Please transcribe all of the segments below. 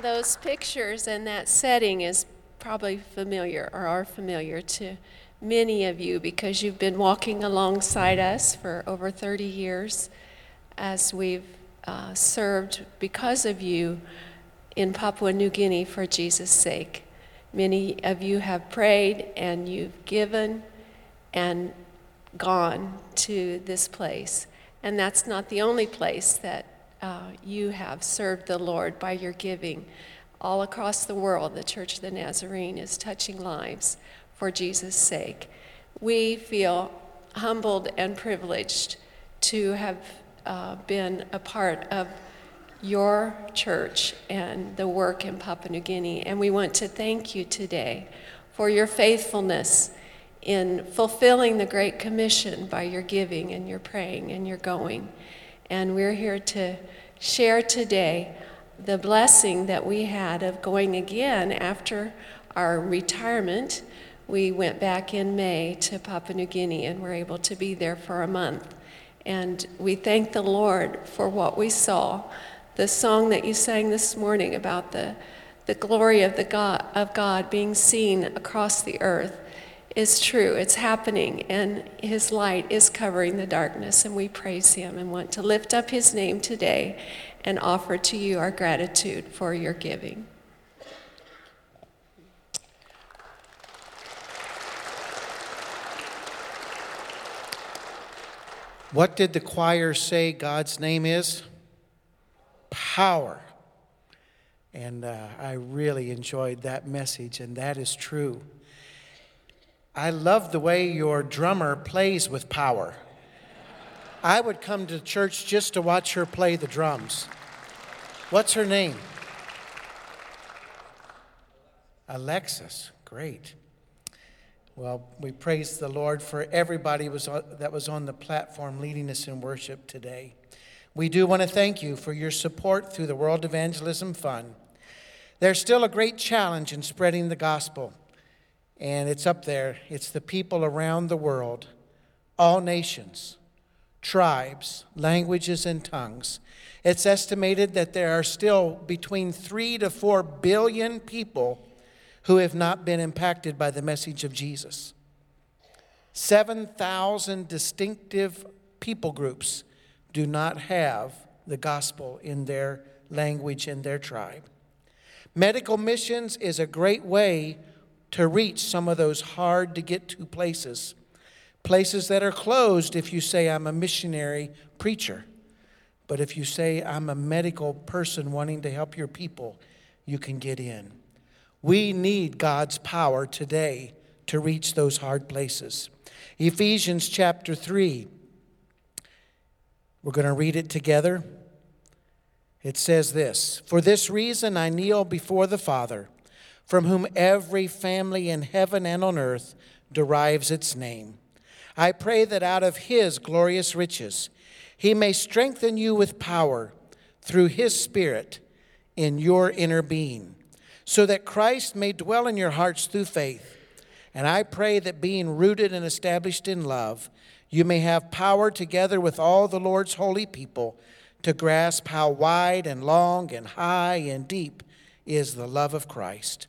those pictures and that setting is probably familiar or are familiar to many of you because you've been walking alongside us for over 30 years as we've uh, served because of you in Papua New Guinea for Jesus' sake. Many of you have prayed and you've given and gone to this place. And that's not the only place that uh, you have served the Lord by your giving. All across the world, the Church of the Nazarene is touching lives for Jesus' sake. We feel humbled and privileged to have uh, been a part of your church and the work in Papua New Guinea. And we want to thank you today for your faithfulness in fulfilling the Great Commission by your giving and your praying and your going. And we're here to share today the blessing that we had of going again after our retirement. We went back in May to Papua New Guinea and were able to be there for a month. And we thank the Lord for what we saw. The song that you sang this morning about the, the glory of, the God, of God being seen across the earth is true. It's happening, and His light is covering the darkness, and we praise Him and want to lift up His name today and offer to you our gratitude for your giving. What did the choir say God's name is? Power. And uh, I really enjoyed that message, and that is true. I love the way your drummer plays with power. I would come to church just to watch her play the drums. What's her name? Alexis. Great. Well, we praise the Lord for everybody was on, that was on the platform leading us in worship today. We do want to thank you for your support through the World Evangelism Fund. There's still a great challenge in spreading the gospel and it's up there. It's the people around the world, all nations, tribes, languages, and tongues. It's estimated that there are still between three to four billion people who have not been impacted by the message of Jesus. 7,000 distinctive people groups do not have the gospel in their language and their tribe. Medical missions is a great way to reach some of those hard to get to places. Places that are closed if you say, I'm a missionary preacher. But if you say, I'm a medical person wanting to help your people, you can get in. We need God's power today to reach those hard places. Ephesians chapter 3, we're going to read it together. It says this For this reason I kneel before the Father from whom every family in heaven and on earth derives its name. I pray that out of his glorious riches he may strengthen you with power through his Spirit in your inner being, so that Christ may dwell in your hearts through faith. And I pray that being rooted and established in love, you may have power together with all the Lord's holy people to grasp how wide and long and high and deep is the love of Christ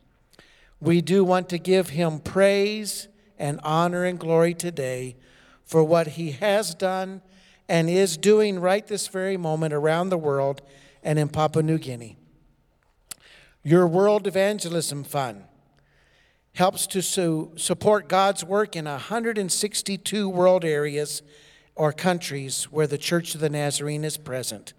We do want to give him praise and honor and glory today for what he has done and is doing right this very moment around the world and in Papua New Guinea. Your World Evangelism Fund helps to su- support God's work in 162 world areas or countries where the Church of the Nazarene is present.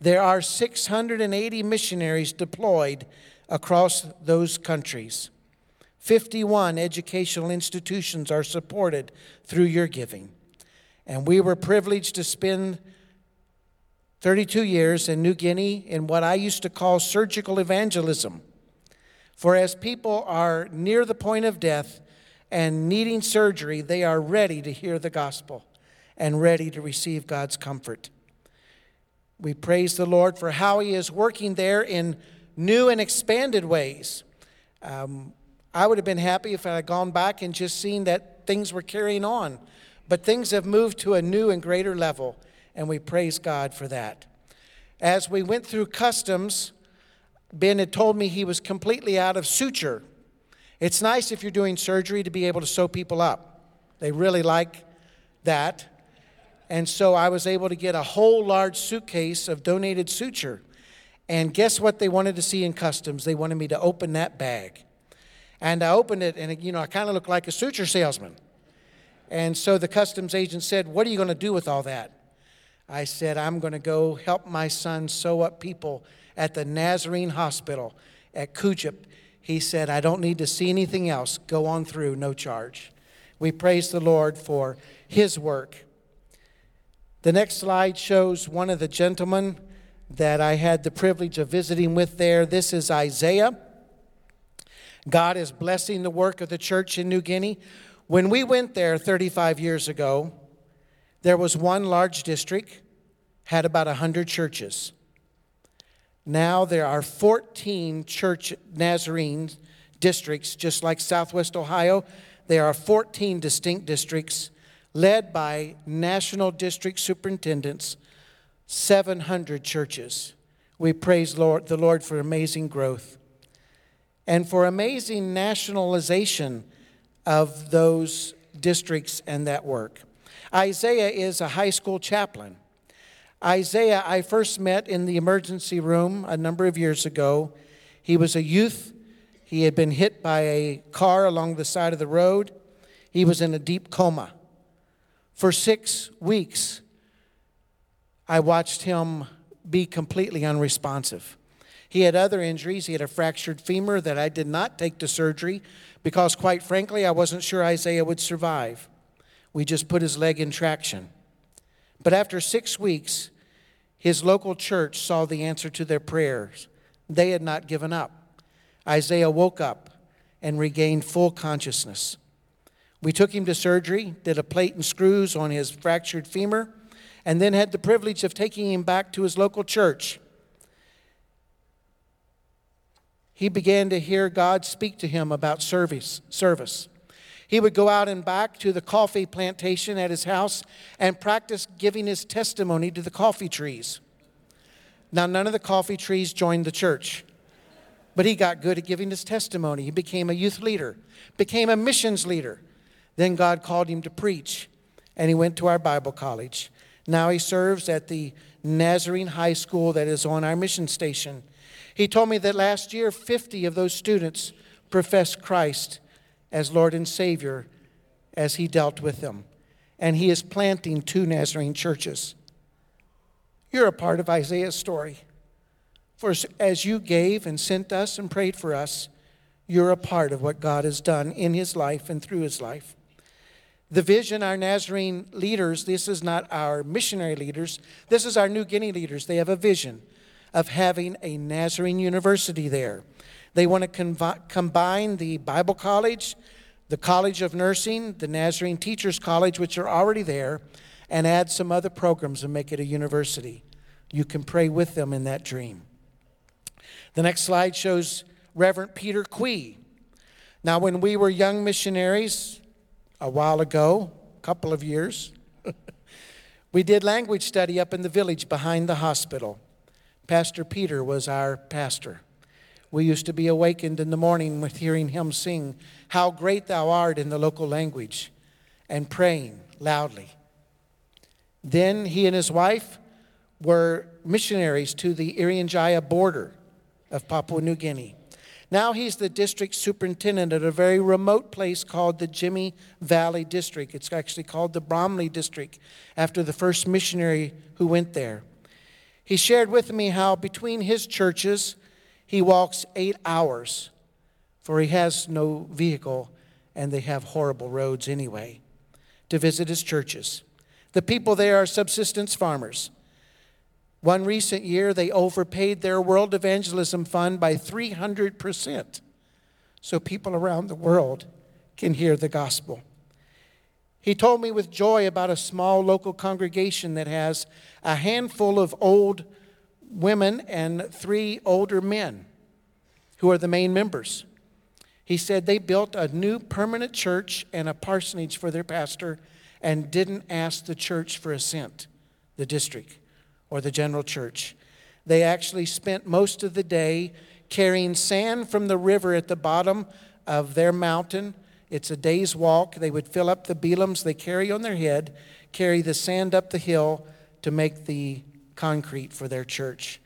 There are 680 missionaries deployed across those countries. 51 educational institutions are supported through your giving. And we were privileged to spend 32 years in New Guinea in what I used to call surgical evangelism. For as people are near the point of death and needing surgery, they are ready to hear the gospel and ready to receive God's comfort. We praise the Lord for how He is working there in new and expanded ways. Um, I would have been happy if I had gone back and just seen that things were carrying on. But things have moved to a new and greater level, and we praise God for that. As we went through customs, Ben had told me he was completely out of suture. It's nice if you're doing surgery to be able to sew people up. They really like that. And so I was able to get a whole large suitcase of donated suture. And guess what they wanted to see in customs? They wanted me to open that bag. And I opened it, and you know, I kind of looked like a suture salesman. And so the customs agent said, What are you going to do with all that? I said, I'm going to go help my son sew up people at the Nazarene Hospital at Kudjip. He said, I don't need to see anything else. Go on through, no charge. We praise the Lord for his work. The next slide shows one of the gentlemen that I had the privilege of visiting with there. This is Isaiah. God is blessing the work of the church in New Guinea. When we went there 35 years ago, there was one large district, had about 100 churches. Now there are 14 church Nazarene districts, just like Southwest Ohio. There are 14 distinct districts led by national district superintendents, 700 churches. We praise Lord, the Lord for amazing growth and for amazing nationalization of those districts and that work. Isaiah is a high school chaplain. Isaiah, I first met in the emergency room a number of years ago. He was a youth. He had been hit by a car along the side of the road. He was in a deep coma. For six weeks, I watched him be completely unresponsive. He had other injuries. He had a fractured femur that I did not take to surgery because, quite frankly, I wasn't sure Isaiah would survive. We just put his leg in traction. But after six weeks, his local church saw the answer to their prayers. They had not given up. Isaiah woke up and regained full consciousness. We took him to surgery, did a plate and screws on his fractured femur, and then had the privilege of taking him back to his local church. He began to hear God speak to him about service. service. He would go out and back to the coffee plantation at his house and practice giving his testimony to the coffee trees. Now, none of the coffee trees joined the church, but he got good at giving his testimony. He became a youth leader, became a missions leader, then God called him to preach, and he went to our Bible college. Now he serves at the Nazarene High School that is on our mission station. He told me that last year, 50 of those students professed Christ as Lord and Savior as he dealt with them. And he is planting two Nazarene churches. You're a part of Isaiah's story. For as you gave and sent us and prayed for us, you're a part of what God has done in his life and through his life. The vision, our Nazarene leaders, this is not our missionary leaders, this is our New Guinea leaders. They have a vision of having a Nazarene university there. They want to conv- combine the Bible College, the College of Nursing, the Nazarene Teachers College, which are already there, and add some other programs and make it a university. You can pray with them in that dream. The next slide shows Reverend Peter Quee. Now, when we were young missionaries, a while ago, a couple of years. we did language study up in the village behind the hospital. Pastor Peter was our pastor. We used to be awakened in the morning with hearing him sing, How Great Thou Art in the local language, and praying loudly. Then he and his wife were missionaries to the Irian Jaya border of Papua New Guinea. Now he's the district superintendent at a very remote place called the Jimi Valley District. It's actually called the Bromley District after the first missionary who went there. He shared with me how between his churches he walks eight hours, for he has no vehicle and they have horrible roads anyway, to visit his churches. The people there are subsistence farmers. One recent year, they overpaid their World Evangelism Fund by 300%. so people around the world can hear the gospel. He told me with joy about a small local congregation that has a handful of old women and three older men who are the main members. He said they built a new permanent church and a parsonage for their pastor and didn't ask the church for a cent, the district or the general church. They actually spent most of the day carrying sand from the river at the bottom of their mountain. It's a day's walk. They would fill up the bilums they carry on their head, carry the sand up the hill to make the concrete for their church.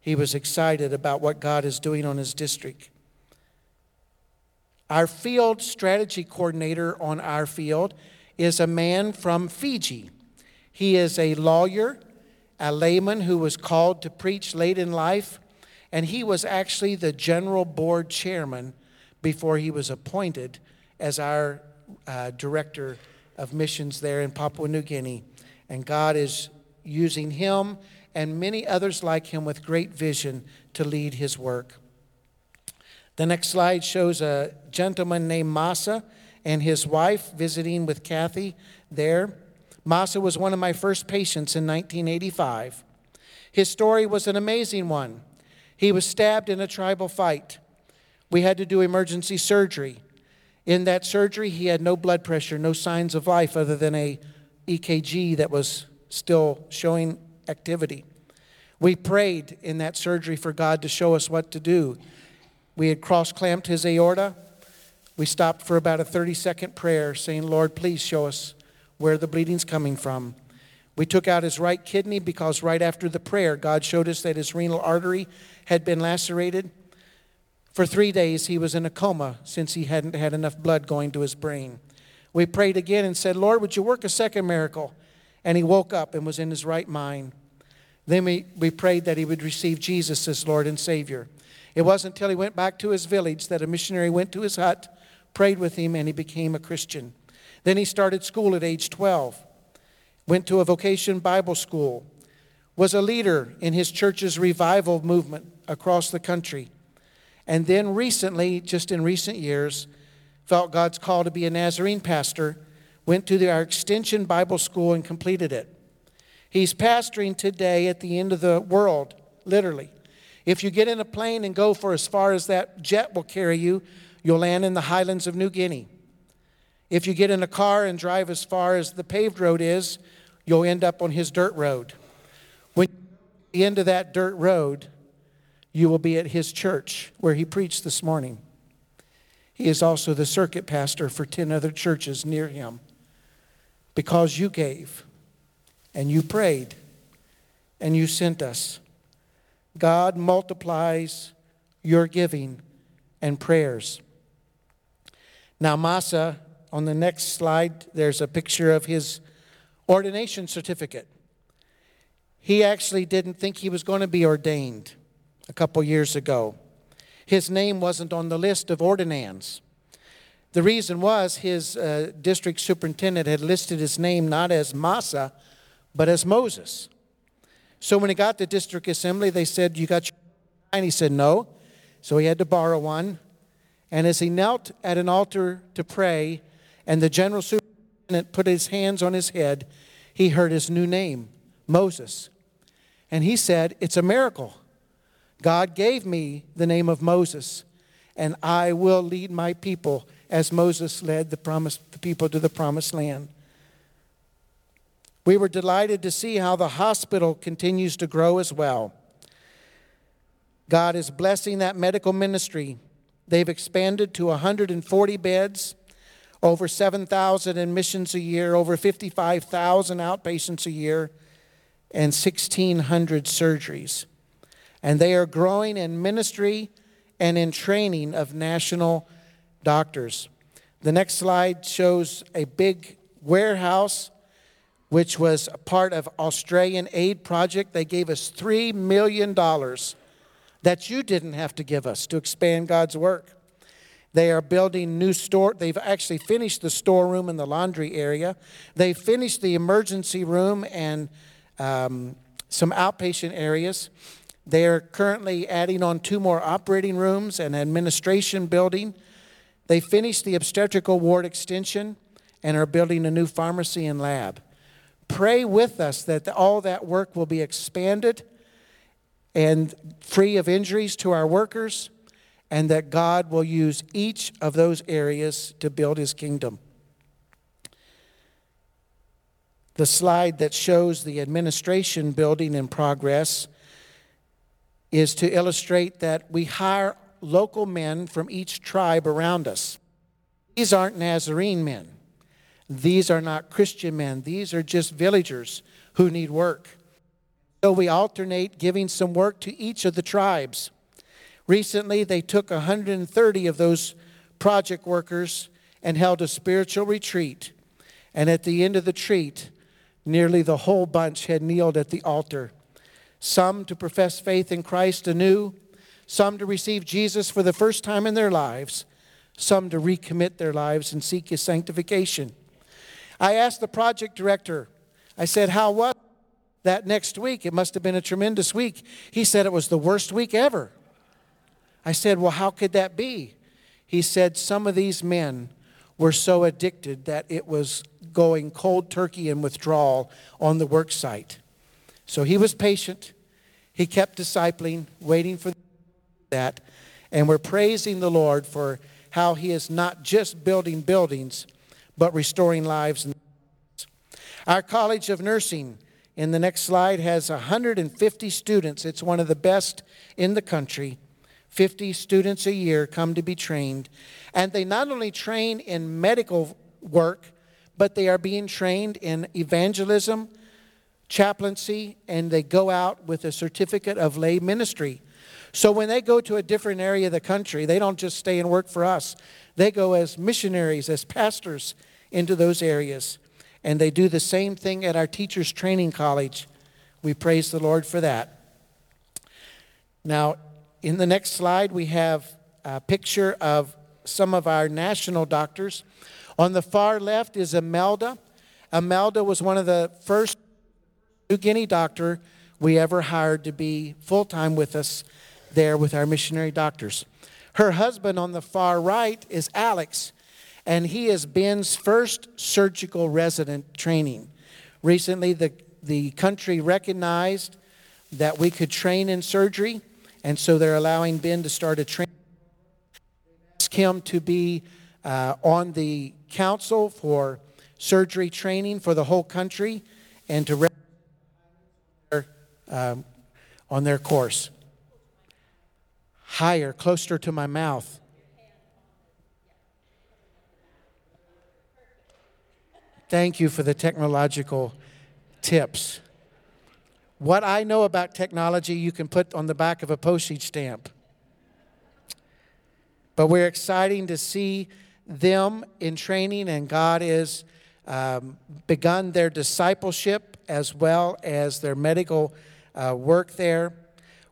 He was excited about what God is doing on his district. Our field strategy coordinator on our field is a man from Fiji. He is a lawyer, a layman who was called to preach late in life, and he was actually the general board chairman before he was appointed as our uh, director of missions there in Papua New Guinea. And God is using him and many others like him with great vision to lead his work. The next slide shows a gentleman named Masa and his wife visiting with Kathy there. Masa was one of my first patients in 1985. His story was an amazing one. He was stabbed in a tribal fight. We had to do emergency surgery. In that surgery, he had no blood pressure, no signs of life other than a EKG that was still showing activity. We prayed in that surgery for God to show us what to do. We had cross clamped his aorta. We stopped for about a 30 second prayer saying, Lord, please show us where the bleeding's coming from. We took out his right kidney because right after the prayer, God showed us that his renal artery had been lacerated. For three days, he was in a coma since he hadn't had enough blood going to his brain. We prayed again and said, Lord, would you work a second miracle? And he woke up and was in his right mind. Then we, we prayed that he would receive Jesus as Lord and Savior. It wasn't until he went back to his village that a missionary went to his hut, prayed with him, and he became a Christian. Then he started school at age 12, went to a vocation Bible school, was a leader in his church's revival movement across the country. And then recently, just in recent years, felt God's call to be a Nazarene pastor, went to the, our extension Bible school and completed it. He's pastoring today at the end of the world, literally. If you get in a plane and go for as far as that jet will carry you, you'll land in the highlands of New Guinea. If you get in a car and drive as far as the paved road is, you'll end up on his dirt road. When you get to the end of that dirt road, you will be at his church where he preached this morning. He is also the circuit pastor for 10 other churches near him because you gave and you prayed and you sent us. God multiplies your giving and prayers. Now, Masa, on the next slide, there's a picture of his ordination certificate. He actually didn't think he was going to be ordained a couple years ago. His name wasn't on the list of ordinands. The reason was his uh, district superintendent had listed his name not as Masa, but as Moses. So when he got to district assembly, they said, You got your and he said, No. So he had to borrow one. And as he knelt at an altar to pray, and the general superintendent put his hands on his head, he heard his new name, Moses. And he said, It's a miracle. God gave me the name of Moses, and I will lead my people as Moses led the, promise, the people to the promised land. We were delighted to see how the hospital continues to grow as well. God is blessing that medical ministry. They've expanded to 140 beds, over 7,000 admissions a year, over 55,000 outpatients a year, and 1,600 surgeries. And they are growing in ministry and in training of national doctors. The next slide shows a big warehouse which was a part of Australian aid project. They gave us $3 million that you didn't have to give us to expand God's work. They are building new store. They've actually finished the storeroom and the laundry area. They finished the emergency room and um, some outpatient areas. They are currently adding on two more operating rooms and administration building. They finished the obstetrical ward extension and are building a new pharmacy and lab. Pray with us that all that work will be expanded and free of injuries to our workers, and that God will use each of those areas to build his kingdom. The slide that shows the administration building in progress is to illustrate that we hire local men from each tribe around us. These aren't Nazarene men. These are not Christian men. These are just villagers who need work. So we alternate giving some work to each of the tribes. Recently, they took 130 of those project workers and held a spiritual retreat. And at the end of the retreat, nearly the whole bunch had kneeled at the altar. Some to profess faith in Christ anew, some to receive Jesus for the first time in their lives, some to recommit their lives and seek his sanctification. I asked the project director, I said, How was that next week? It must have been a tremendous week. He said it was the worst week ever. I said, Well, how could that be? He said, Some of these men were so addicted that it was going cold turkey and withdrawal on the work site. So he was patient. He kept discipling, waiting for that. And we're praising the Lord for how he is not just building buildings, but restoring lives. Our College of Nursing in the next slide has 150 students. It's one of the best in the country. 50 students a year come to be trained. And they not only train in medical work, but they are being trained in evangelism, chaplaincy, and they go out with a certificate of lay ministry. So when they go to a different area of the country, they don't just stay and work for us. They go as missionaries, as pastors into those areas. And they do the same thing at our teachers' training college. We praise the Lord for that. Now, in the next slide, we have a picture of some of our national doctors. On the far left is Imelda. Imelda was one of the first New Guinea doctor we ever hired to be full time with us there with our missionary doctors. Her husband on the far right is Alex, and he is Ben's first surgical resident training. Recently, the, the country recognized that we could train in surgery, and so they're allowing Ben to start a training. Ask him to be uh, on the council for surgery training for the whole country and to um, on their course. Higher, closer to my mouth. Thank you for the technological tips. What I know about technology, you can put on the back of a postage stamp. But we're exciting to see them in training, and God has um, begun their discipleship as well as their medical uh, work there.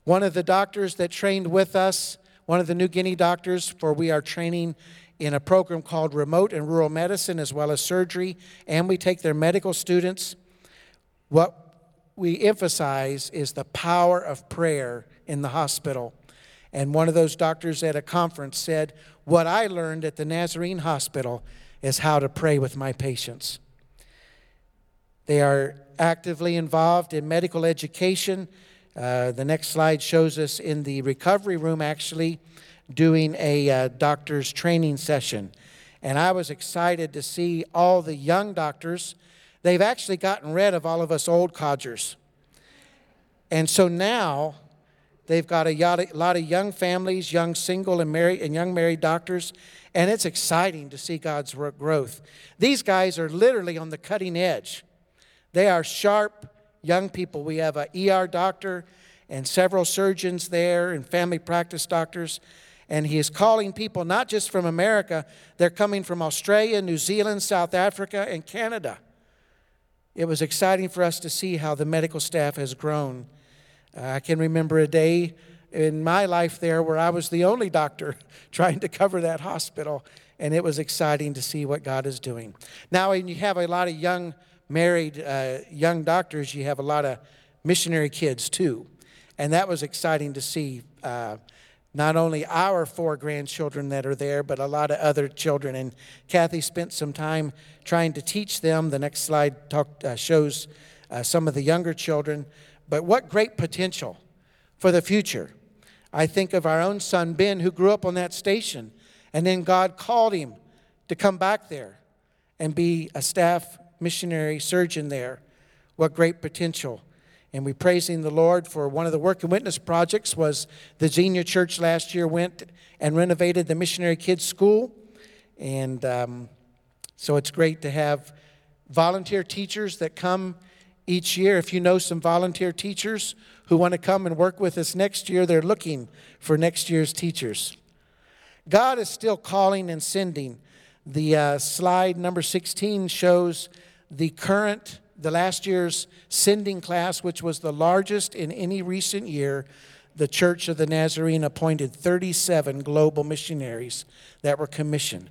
One of the doctors that trained with us, one of the New Guinea doctors, for we are training in a program called Remote and Rural Medicine as well as surgery, and we take their medical students. What we emphasize is the power of prayer in the hospital. And one of those doctors at a conference said, What I learned at the Nazarene Hospital is how to pray with my patients. They are actively involved in medical education. Uh, the next slide shows us in the recovery room actually doing a uh, doctor's training session. And I was excited to see all the young doctors. They've actually gotten rid of all of us old codgers. And so now they've got a lot of young families, young single and married and young married doctors, and it's exciting to see God's work growth. These guys are literally on the cutting edge. They are sharp young people. We have an ER doctor and several surgeons there and family practice doctors. And he is calling people not just from America, they're coming from Australia, New Zealand, South Africa, and Canada. It was exciting for us to see how the medical staff has grown. Uh, I can remember a day in my life there where I was the only doctor trying to cover that hospital, and it was exciting to see what God is doing. Now, when you have a lot of young married uh, young doctors, you have a lot of missionary kids too. And that was exciting to see. Uh, not only our four grandchildren that are there, but a lot of other children. And Kathy spent some time trying to teach them. The next slide talk, uh, shows uh, some of the younger children. But what great potential for the future. I think of our own son, Ben, who grew up on that station. And then God called him to come back there and be a staff missionary surgeon there. What great potential and we praising the Lord for one of the work and witness projects was the Xenia Church last year went and renovated the missionary kids school, and um, so it's great to have volunteer teachers that come each year. If you know some volunteer teachers who want to come and work with us next year, they're looking for next year's teachers. God is still calling and sending. The uh, slide number 16 shows the current the last year's sending class, which was the largest in any recent year, the Church of the Nazarene appointed 37 global missionaries that were commissioned.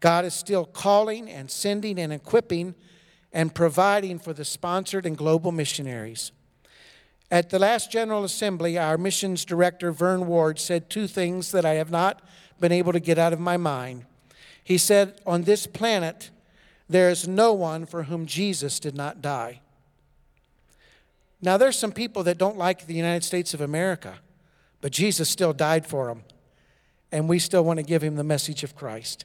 God is still calling and sending and equipping and providing for the sponsored and global missionaries. At the last General Assembly, our missions director, Verne Ward, said two things that I have not been able to get out of my mind. He said, On this planet, there is no one for whom Jesus did not die. Now, there's some people that don't like the United States of America, but Jesus still died for them, and we still want to give him the message of Christ.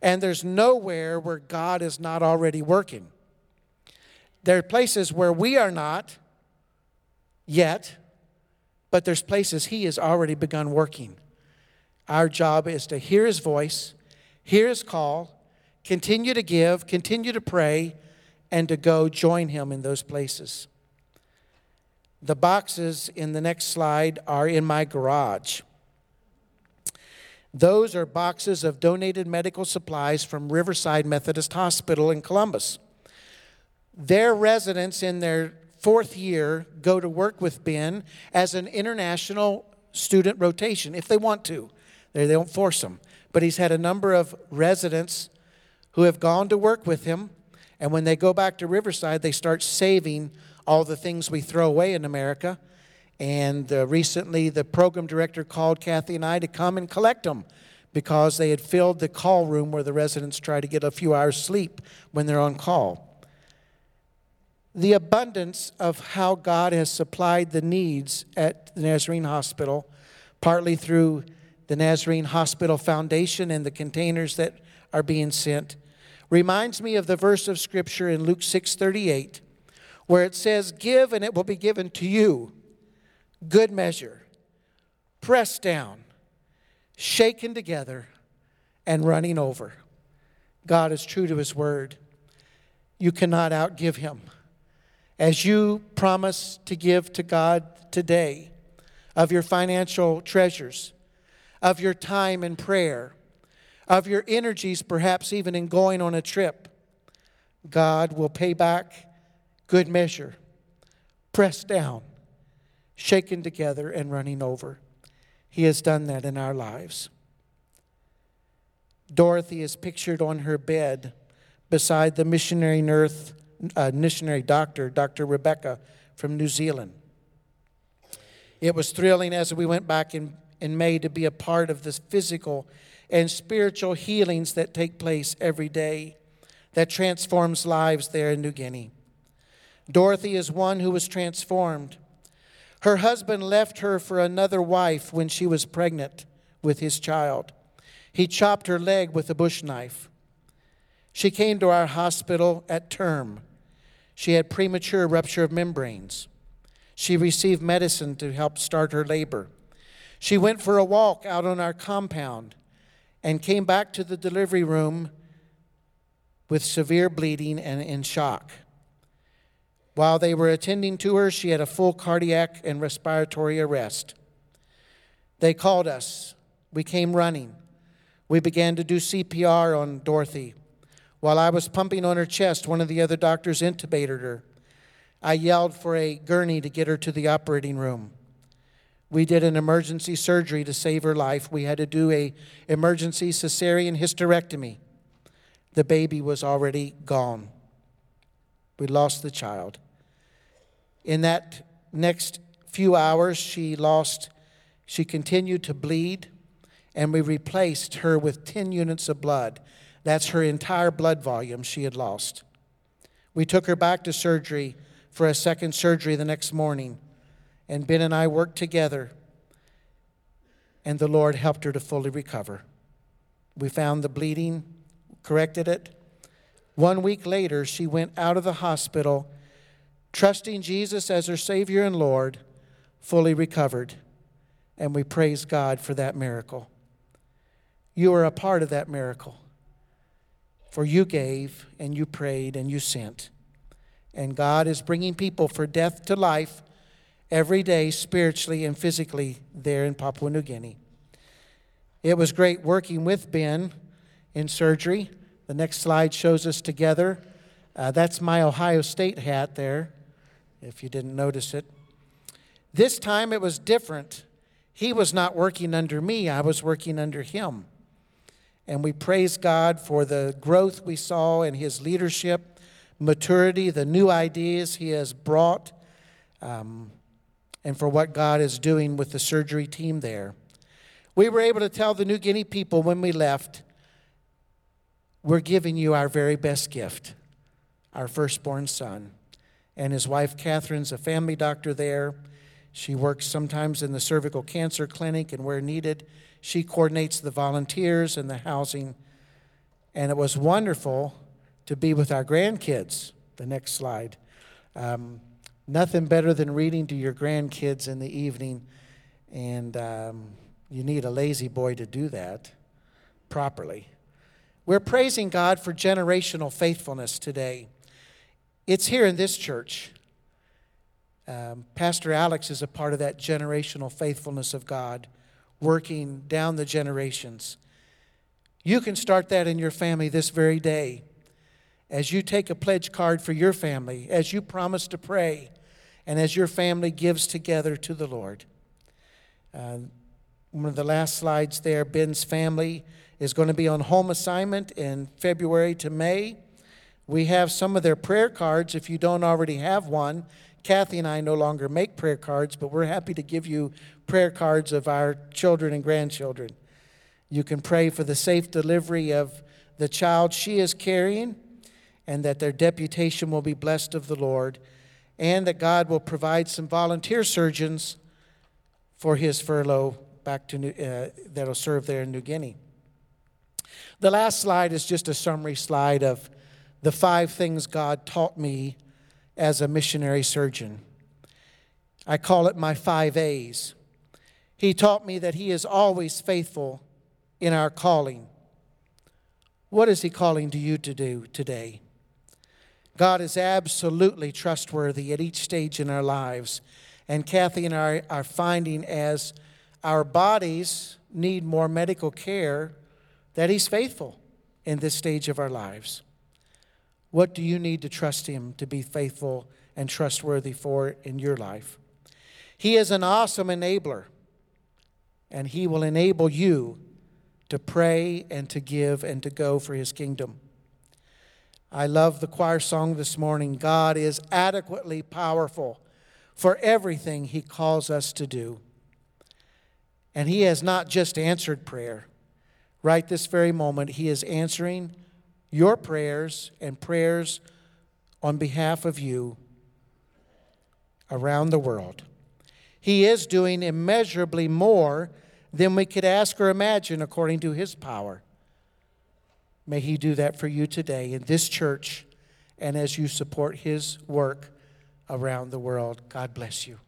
And there's nowhere where God is not already working. There are places where we are not yet, but there's places he has already begun working. Our job is to hear his voice, hear his call, continue to give, continue to pray, and to go join him in those places. The boxes in the next slide are in my garage. Those are boxes of donated medical supplies from Riverside Methodist Hospital in Columbus. Their residents in their fourth year go to work with Ben as an international student rotation if they want to. They don't force them. But he's had a number of residents who have gone to work with him. And when they go back to Riverside, they start saving all the things we throw away in America. And uh, recently, the program director called Kathy and I to come and collect them because they had filled the call room where the residents try to get a few hours sleep when they're on call. The abundance of how God has supplied the needs at the Nazarene Hospital, partly through the Nazarene Hospital Foundation and the containers that are being sent, reminds me of the verse of scripture in Luke 6:38 where it says give and it will be given to you. Good measure. Pressed down. Shaken together and running over. God is true to his word. You cannot outgive him. As you promise to give to God today of your financial treasures of your time in prayer of your energies, perhaps even in going on a trip, God will pay back good measure, pressed down, shaken together, and running over. He has done that in our lives. Dorothy is pictured on her bed beside the missionary nurse, uh, missionary doctor, Dr. Rebecca from New Zealand. It was thrilling as we went back in, in May to be a part of this physical and spiritual healings that take place every day that transforms lives there in New Guinea. Dorothy is one who was transformed. Her husband left her for another wife when she was pregnant with his child. He chopped her leg with a bush knife. She came to our hospital at term. She had premature rupture of membranes. She received medicine to help start her labor. She went for a walk out on our compound and came back to the delivery room with severe bleeding and in shock. While they were attending to her, she had a full cardiac and respiratory arrest. They called us. We came running. We began to do CPR on Dorothy. While I was pumping on her chest, one of the other doctors intubated her. I yelled for a gurney to get her to the operating room. We did an emergency surgery to save her life. We had to do a emergency cesarean hysterectomy. The baby was already gone. We lost the child. In that next few hours, she lost, she continued to bleed, and we replaced her with 10 units of blood. That's her entire blood volume she had lost. We took her back to surgery for a second surgery the next morning, and Ben and I worked together, and the Lord helped her to fully recover. We found the bleeding, corrected it. One week later, she went out of the hospital, trusting Jesus as her Savior and Lord, fully recovered. And we praise God for that miracle. You are a part of that miracle. For you gave, and you prayed, and you sent. And God is bringing people for death to life every day, spiritually and physically, there in Papua New Guinea. It was great working with Ben in surgery. The next slide shows us together. Uh, that's my Ohio State hat there, if you didn't notice it. This time it was different. He was not working under me, I was working under him. And we praise God for the growth we saw in his leadership, maturity, the new ideas he has brought, um, and for what God is doing with the surgery team there. We were able to tell the New Guinea people when we left, we're giving you our very best gift, our firstborn son. And his wife, Catherine's a family doctor there. She works sometimes in the cervical cancer clinic, and where needed, she coordinates the volunteers and the housing. And it was wonderful to be with our grandkids. The next slide. Um, nothing better than reading to your grandkids in the evening, and um, you need a lazy boy to do that properly. We're praising God for generational faithfulness today. It's here in this church. Um, Pastor Alex is a part of that generational faithfulness of God, working down the generations. You can start that in your family this very day. As you take a pledge card for your family, as you promise to pray, and as your family gives together to the Lord. Uh, one of the last slides there, Ben's family is going to be on home assignment in February to May. We have some of their prayer cards if you don't already have one. Kathy and I no longer make prayer cards, but we're happy to give you prayer cards of our children and grandchildren. You can pray for the safe delivery of the child she is carrying, and that their deputation will be blessed of the Lord, and that God will provide some volunteer surgeons for his furlough back to uh, that'll serve there in New Guinea. The last slide is just a summary slide of the five things God taught me as a missionary surgeon. I call it my five A's. He taught me that He is always faithful in our calling. What is He calling to you to do today? God is absolutely trustworthy at each stage in our lives. And Kathy and I are finding as our bodies need more medical care, that He's faithful in this stage of our lives. What do you need to trust Him to be faithful and trustworthy for in your life? He is an awesome enabler, and He will enable you to pray and to give and to go for His kingdom. I love the choir song this morning God is adequately powerful for everything He calls us to do. And He has not just answered prayer. Right this very moment, He is answering your prayers and prayers on behalf of you around the world. He is doing immeasurably more than we could ask or imagine according to His power. May He do that for you today in this church and as you support His work around the world. God bless you.